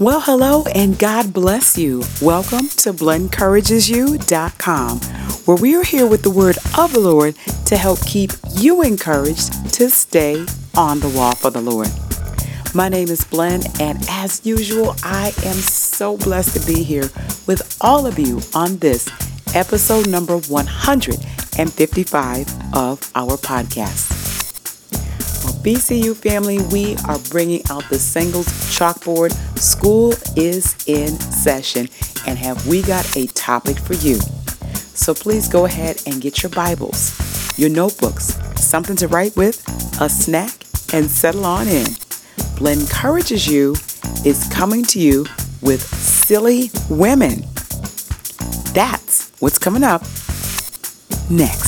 Well, hello and God bless you. Welcome to BlenencouragesYou.com, where we are here with the word of the Lord to help keep you encouraged to stay on the wall for the Lord. My name is Blen, and as usual, I am so blessed to be here with all of you on this episode number 155 of our podcast. BCU family, we are bringing out the singles chalkboard. School is in session, and have we got a topic for you? So please go ahead and get your Bibles, your notebooks, something to write with, a snack, and settle on in. Blen Encourages You is coming to you with Silly Women. That's what's coming up next.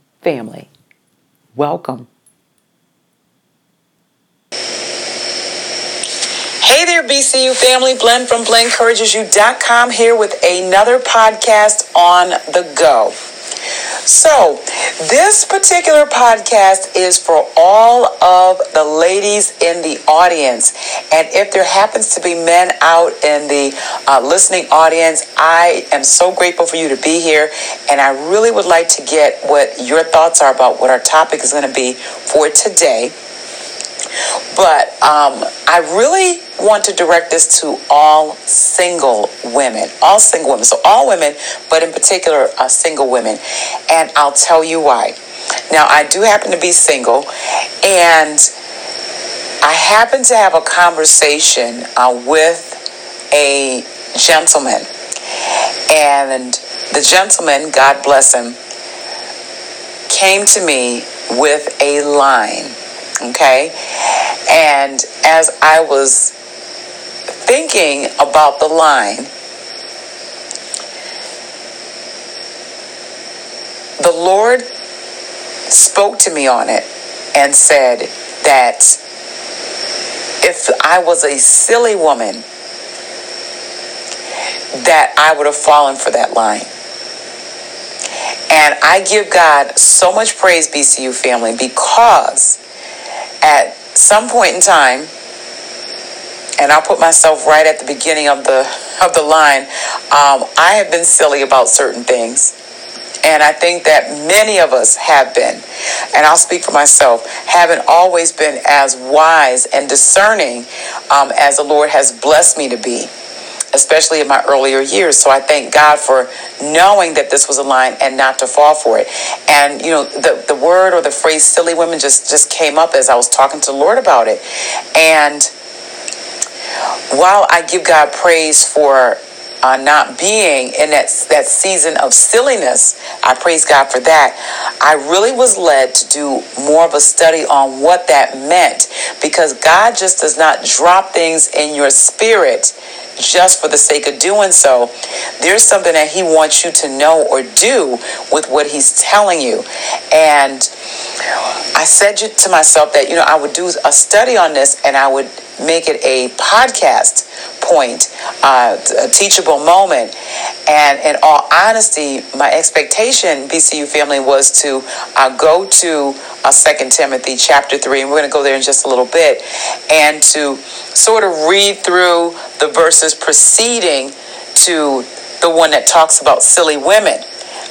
family. Welcome. Hey there, BCU family. Blen from BlenencouragesYou.com here with another podcast on the go. So, this particular podcast is for all of the ladies in the audience. And if there happens to be men out in the uh, listening audience, I am so grateful for you to be here. And I really would like to get what your thoughts are about what our topic is going to be for today. But um, I really want to direct this to all single women, all single women. So, all women, but in particular, uh, single women. And I'll tell you why. Now, I do happen to be single, and I happen to have a conversation uh, with a gentleman. And the gentleman, God bless him, came to me with a line Okay? And as I was thinking about the line, the Lord spoke to me on it and said that if I was a silly woman, that I would have fallen for that line. And I give God so much praise, BCU family, because at some point in time, and I'll put myself right at the beginning of the of the line. Um, I have been silly about certain things, and I think that many of us have been, and I'll speak for myself, haven't always been as wise and discerning um, as the Lord has blessed me to be especially in my earlier years. So I thank God for knowing that this was a line and not to fall for it. And you know, the the word or the phrase "silly women" just just came up as I was talking to the Lord about it. And while I give God praise for uh, not being in that, that season of silliness. I praise God for that. I really was led to do more of a study on what that meant because God just does not drop things in your spirit just for the sake of doing so. There's something that He wants you to know or do with what He's telling you. And I said to myself that, you know, I would do a study on this and I would make it a podcast point, uh, a teachable moment. And in all honesty, my expectation, BCU family, was to uh, go to uh, 2 Timothy chapter 3, and we're going to go there in just a little bit, and to sort of read through the verses preceding to the one that talks about silly women.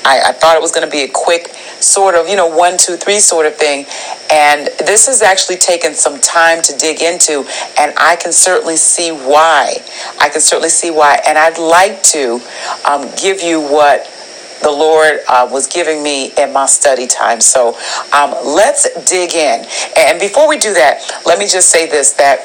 I, I thought it was going to be a quick sort of, you know, one, two, three sort of thing. And this has actually taken some time to dig into, and I can certainly see why. I can certainly see why. And I'd like to um, give you what the Lord uh, was giving me in my study time. So um, let's dig in. And before we do that, let me just say this that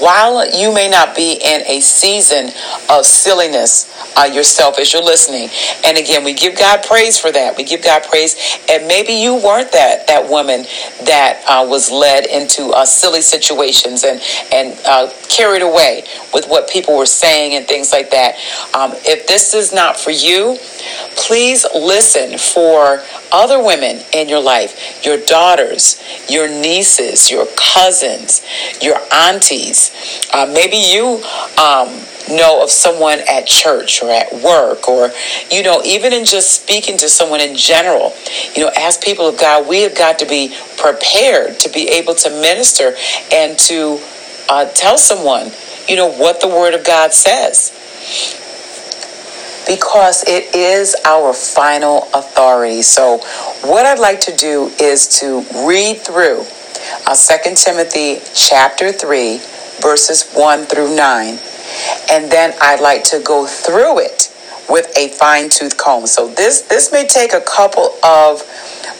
while you may not be in a season of silliness uh, yourself as you're listening, and again, we give God praise for that. We give God praise, and maybe you weren't that that woman that uh, was led into uh, silly situations and and uh, carried away with what people were saying and things like that. Um, if this is not for you, please listen for other women in your life, your daughters, your nieces, your cousins, your aunties. Uh, maybe you um, know of someone at church or at work, or, you know, even in just speaking to someone in general. You know, as people of God, we have got to be prepared to be able to minister and to uh, tell someone, you know, what the Word of God says because it is our final authority. So, what I'd like to do is to read through uh, 2 Timothy chapter 3, verses 1 through 9, and then I'd like to go through it with a fine tooth comb. So, this, this may take a couple of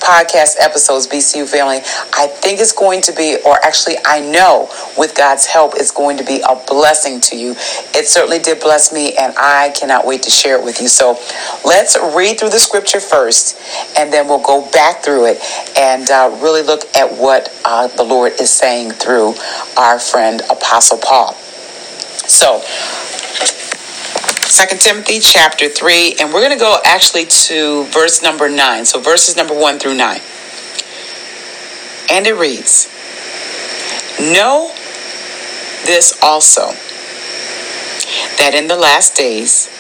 podcast episodes, BCU family, I think it's going to be, or actually, I know with God's help, it's going to be a blessing to you. It certainly did bless me, and I cannot wait to share it with you. So let's read through the scripture first, and then we'll go back through it and uh, really look at what uh, the Lord is saying through our friend Apostle Paul. So, 2 Timothy chapter 3, and we're going to go actually to verse number 9. So verses number 1 through 9. And it reads Know this also, that in the last days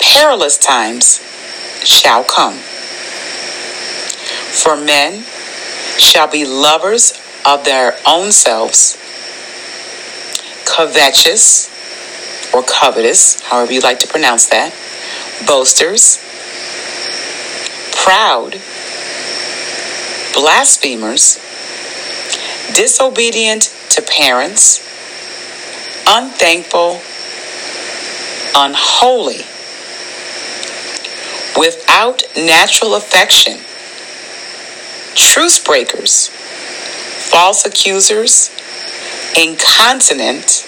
perilous times shall come. For men shall be lovers of their own selves, covetous or covetous, however you like to pronounce that, boasters, proud, blasphemers, disobedient to parents, unthankful, unholy, without natural affection, truce breakers, false accusers, incontinent,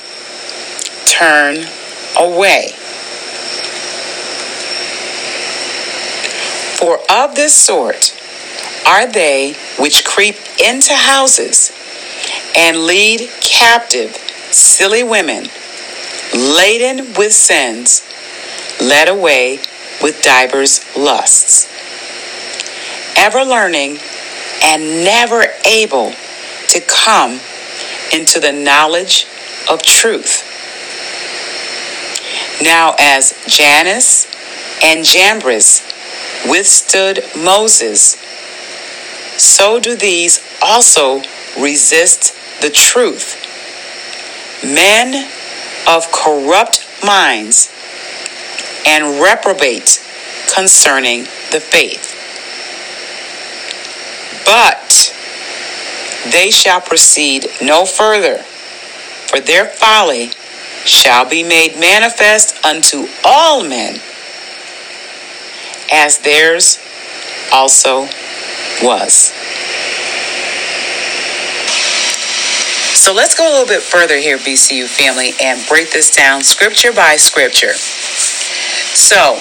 turn away. For of this sort are they which creep into houses and lead captive silly women, laden with sins, led away with divers lusts, ever learning and never able to come into the knowledge of truth. Now, as Jannes and Jambres withstood Moses, so do these also resist the truth. Men of corrupt minds and reprobate concerning the faith. But they shall proceed no further, for their folly shall be made manifest unto all men, as theirs also was. So let's go a little bit further here, BCU family, and break this down scripture by scripture. So,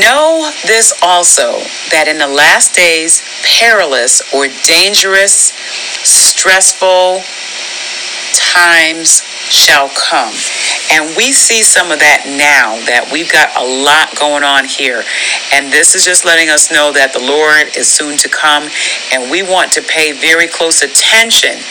know this also that in the last days, perilous or dangerous, stressful, times shall come. And we see some of that now that we've got a lot going on here. And this is just letting us know that the Lord is soon to come. And we want to pay very close attention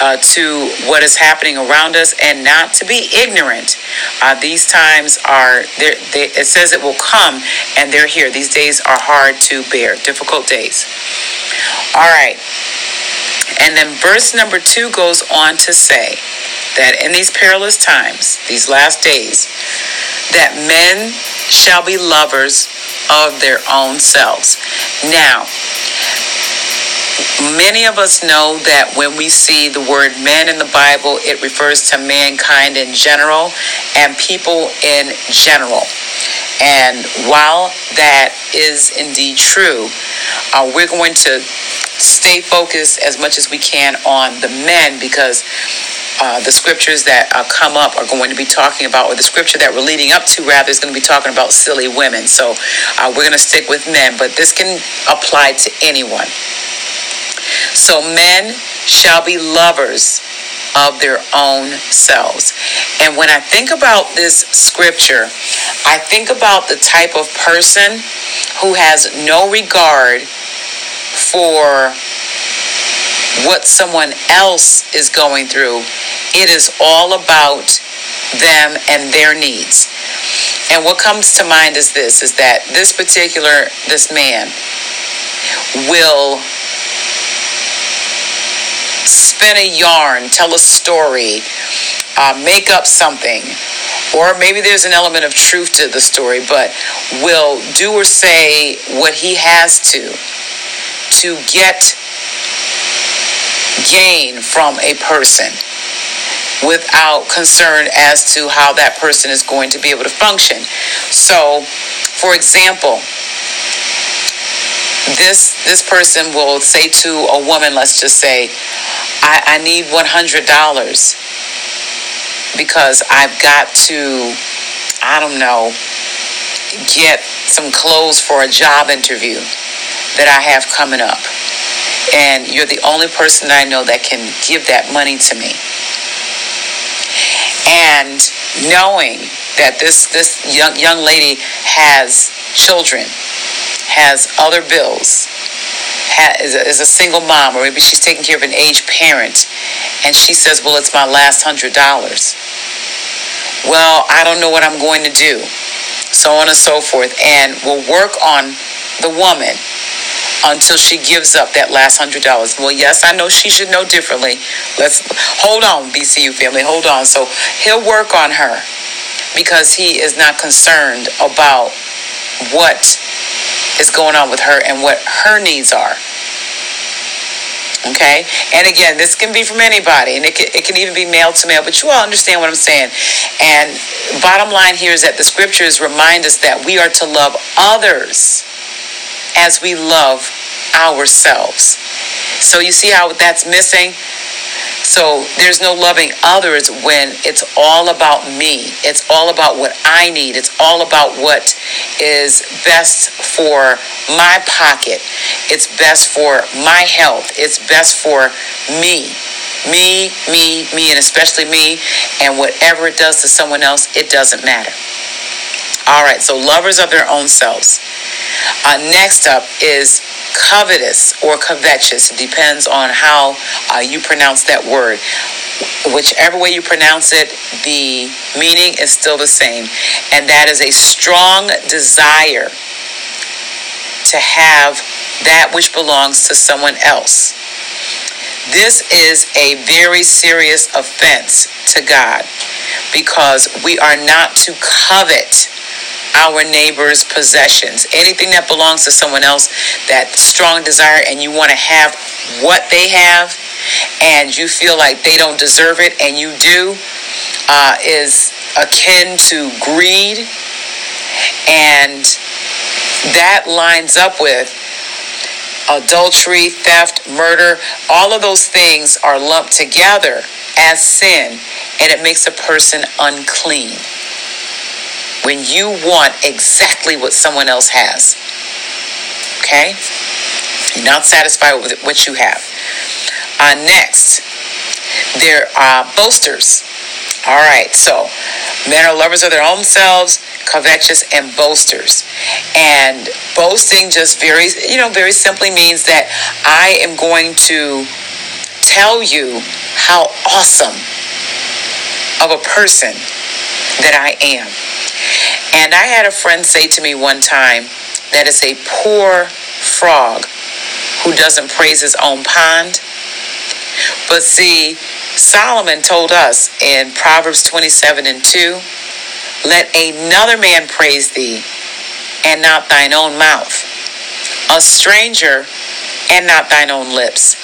uh, to what is happening around us and not to be ignorant. Uh, these times are, they, it says it will come and they're here. These days are hard to bear, difficult days. All right. And then verse number two goes on to say that in these perilous times, these last days, that men shall be lovers of their own selves. Now, many of us know that when we see the word men in the Bible, it refers to mankind in general and people in general. And while that is indeed true, uh, we're going to stay focused as much as we can on the men because uh, the scriptures that uh, come up are going to be talking about, or the scripture that we're leading up to, rather, is going to be talking about silly women. So uh, we're going to stick with men, but this can apply to anyone. So men shall be lovers of their own selves. And when I think about this scripture, I think about the type of person who has no regard for what someone else is going through. It is all about them and their needs. And what comes to mind is this is that this particular this man will spin a yarn, tell a story, uh, make up something, or maybe there's an element of truth to the story, but will do or say what he has to to get gain from a person without concern as to how that person is going to be able to function. So, for example, this this person will say to a woman, let's just say, I, I need one hundred dollars because I've got to, I don't know, get some clothes for a job interview that I have coming up. And you're the only person I know that can give that money to me. And knowing that this, this young, young lady has children, has other bills, is, a, is a single mom, or maybe she's taking care of an aged parent, and she says, Well, it's my last hundred dollars. Well, I don't know what I'm going to do. So on and so forth. And we'll work on the woman until she gives up that last hundred dollars. Well, yes, I know she should know differently. Let's hold on, BCU family, hold on. So he'll work on her because he is not concerned about what is going on with her and what her needs are. Okay? And again, this can be from anybody, and it can, it can even be male to male, but you all understand what I'm saying. And bottom line here is that the scriptures remind us that we are to love others as we love ourselves. So you see how that's missing? So there's no loving others when it's all about me. It's all about what I need. It's all about what is best for my pocket. It's best for my health. It's best for me. Me, me, me, and especially me. And whatever it does to someone else, it doesn't matter. All right, so lovers of their own selves. Uh, next up is covetous or covetous. It depends on how uh, you pronounce that word. Whichever way you pronounce it, the meaning is still the same. And that is a strong desire to have that which belongs to someone else. This is a very serious offense to God because we are not to covet our neighbor's possessions. Anything that belongs to someone else, that strong desire, and you want to have what they have, and you feel like they don't deserve it, and you do, uh, is akin to greed. And that lines up with adultery, theft, murder. All of those things are lumped together as sin, and it makes a person unclean when you want exactly what someone else has. Okay? You're not satisfied with what you have. Uh, next, They're uh, boasters. All right, so men are lovers of their own selves, covetous, and boasters. And boasting just very, you know, very simply means that I am going to tell you how awesome of a person that I am. And I had a friend say to me one time that it's a poor frog who doesn't praise his own pond. But see, Solomon told us in Proverbs 27 and 2 let another man praise thee, and not thine own mouth, a stranger, and not thine own lips.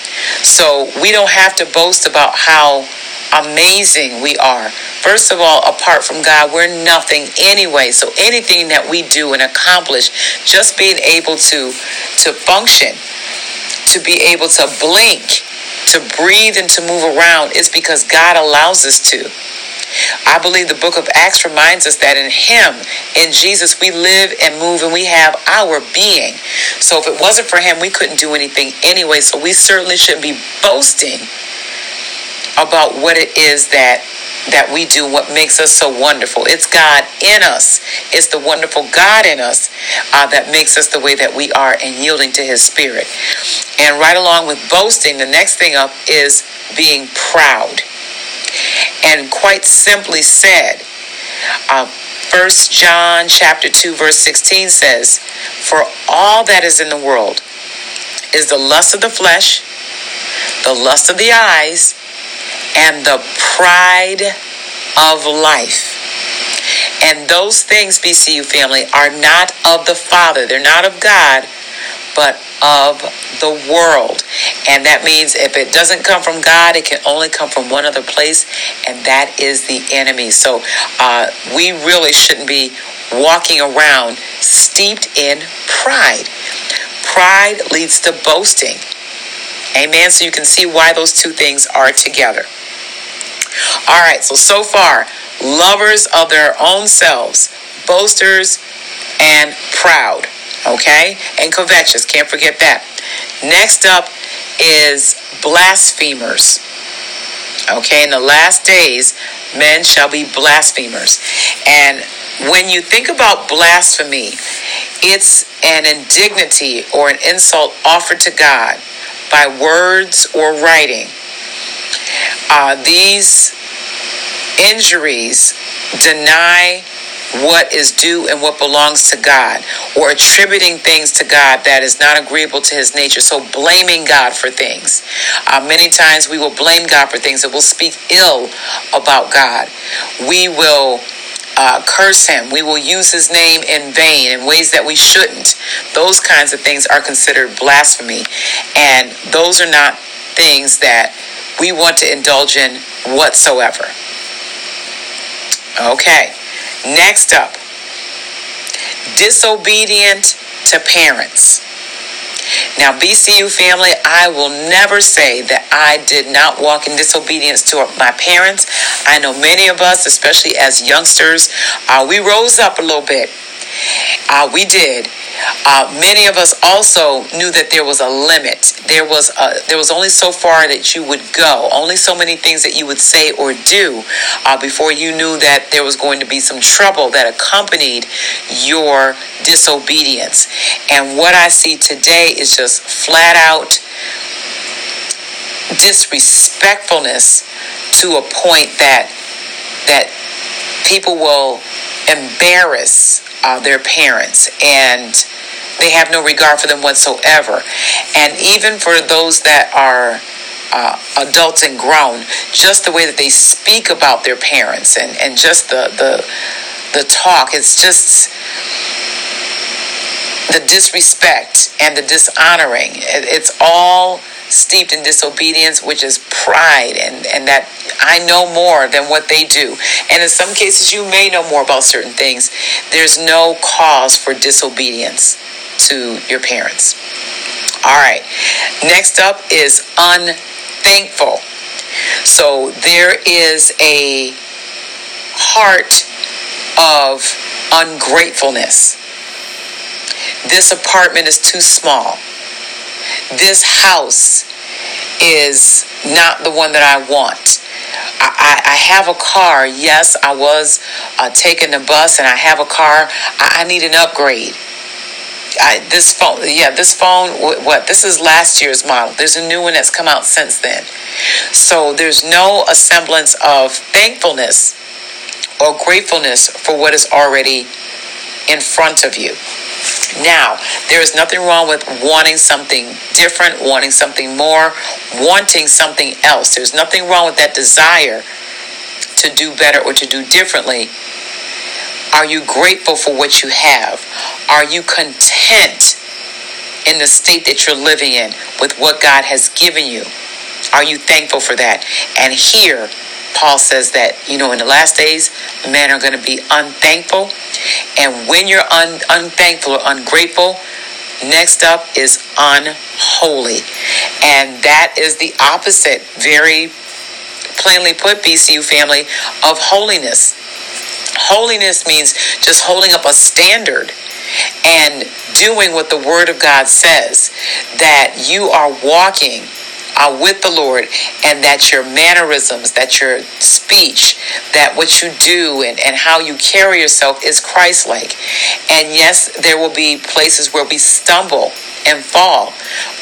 So we don't have to boast about how amazing we are. First of all, apart from God, we're nothing anyway. So anything that we do and accomplish, just being able to to function, to be able to blink, to breathe and to move around is because God allows us to. I believe the book of Acts reminds us that in Him, in Jesus, we live and move and we have our being. So if it wasn't for Him, we couldn't do anything anyway. So we certainly shouldn't be boasting about what it is that that we do what makes us so wonderful. It's God in us. It's the wonderful God in us uh, that makes us the way that we are and yielding to His Spirit. And right along with boasting, the next thing up is being proud. And quite simply said, uh, 1 John chapter 2 verse 16 says, For all that is in the world is the lust of the flesh, the lust of the eyes, and the pride of life. And those things, BCU family, are not of the Father. They're not of God, but of the world. And that means if it doesn't come from God, it can only come from one other place, and that is the enemy. So uh, we really shouldn't be walking around steeped in pride. Pride leads to boasting. Amen. So you can see why those two things are together. All right, so so far, lovers of their own selves, boasters, and proud okay? And covetous, can't forget that. Next up is blasphemers. Okay, in the last days, men shall be blasphemers. And when you think about blasphemy, it's an indignity or an insult offered to God by words or writing. Uh, these injuries deny what is due and what belongs to God, or attributing things to God that is not agreeable to his nature. So, blaming God for things. Uh, many times we will blame God for things, and we'll speak ill about God. We will. Uh, curse him. We will use his name in vain in ways that we shouldn't. Those kinds of things are considered blasphemy. And those are not things that we want to indulge in whatsoever. Okay. Next up, disobedient to parents. Now, BCU family, I will never say that I did not walk in disobedience to my parents. I know many of us, especially as youngsters, uh, we rose up a little bit. Uh, we did. Uh, many of us also knew that there was a limit. There was a, there was only so far that you would go, only so many things that you would say or do uh, before you knew that there was going to be some trouble that accompanied your disobedience. And what I see today is just flat out disrespectfulness to a point that that people will embarrass uh, their parents and they have no regard for them whatsoever. And even for those that are uh, adults and grown, just the way that they speak about their parents and, and just the, the, the talk, it's just the disrespect and the dishonoring. It, it's all steeped in disobedience, which is pride, and, and that I know more than what they do. And in some cases, you may know more about certain things. There's no cause for disobedience to your parents. All right. Next up is unthankful. So there is a heart of ungratefulness. This apartment is too small this house is not the one that I want. I have a car. Yes, I was uh, taking the bus and I have a car. I, I need an upgrade. I, this phone, yeah, this phone, what, This is last year's model. There's a new one that's come out since then. So there's no semblance of thankfulness or gratefulness for what is already in front of you. Now, there is nothing wrong with wanting something different, wanting something more, wanting something else. There's nothing wrong with that desire to do better or to do differently. Are you grateful for what you have? Are you content in the state that you're living in with what God has given you? Are you thankful for that? And here, Paul says that, you know, in the last days, men are going to be unthankful. And when you're un- unthankful or ungrateful, next up is unholy. And that is the opposite, very plainly put, BCU family, of holiness. Holiness means just holding up a standard and doing what the Word of God says, that you are walking uh, with the Lord and that your mannerisms, that your speech, that what you do and, and how you carry yourself is Christ like. And yes, there will be places where we stumble and fall,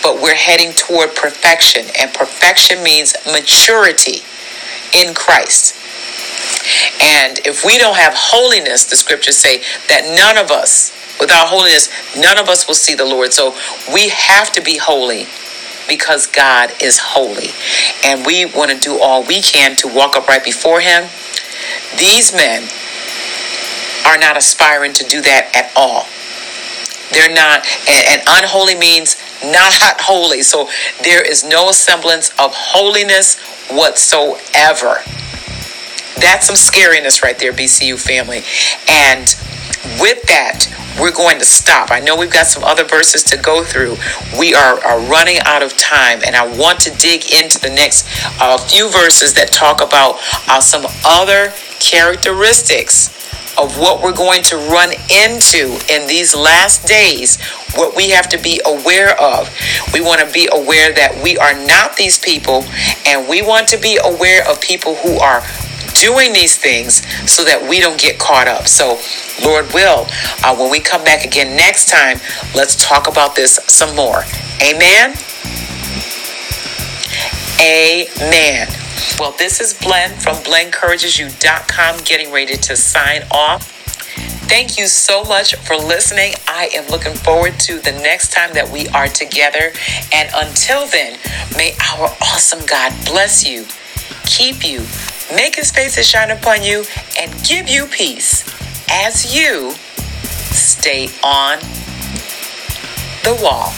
but we're heading toward perfection. And perfection means maturity in Christ. And if we don't have holiness, the scriptures say that none of us, without holiness, none of us will see the Lord. So we have to be holy because God is holy. And we want to do all we can to walk up right before Him. These men are not aspiring to do that at all. They're not, and, and unholy means not holy. So there is no semblance of holiness whatsoever. That's some scariness right there, BCU family. And with that, we're going to stop. I know we've got some other verses to go through. We are, are running out of time, and I want to dig into the next uh, few verses that talk about uh, some other characteristics of what we're going to run into in these last days, what we have to be aware of. We want to be aware that we are not these people, and we want to be aware of people who are doing these things so that we don't get caught up. So, Lord will, uh, when we come back again next time, let's talk about this some more. Amen. Amen. Well, this is Blen from BlenencouragesYou.com getting ready to sign off. Thank you so much for listening. I am looking forward to the next time that we are together. And until then, may our awesome God bless you, keep you, make his face to shine upon you, and give you peace as you stay on the wall.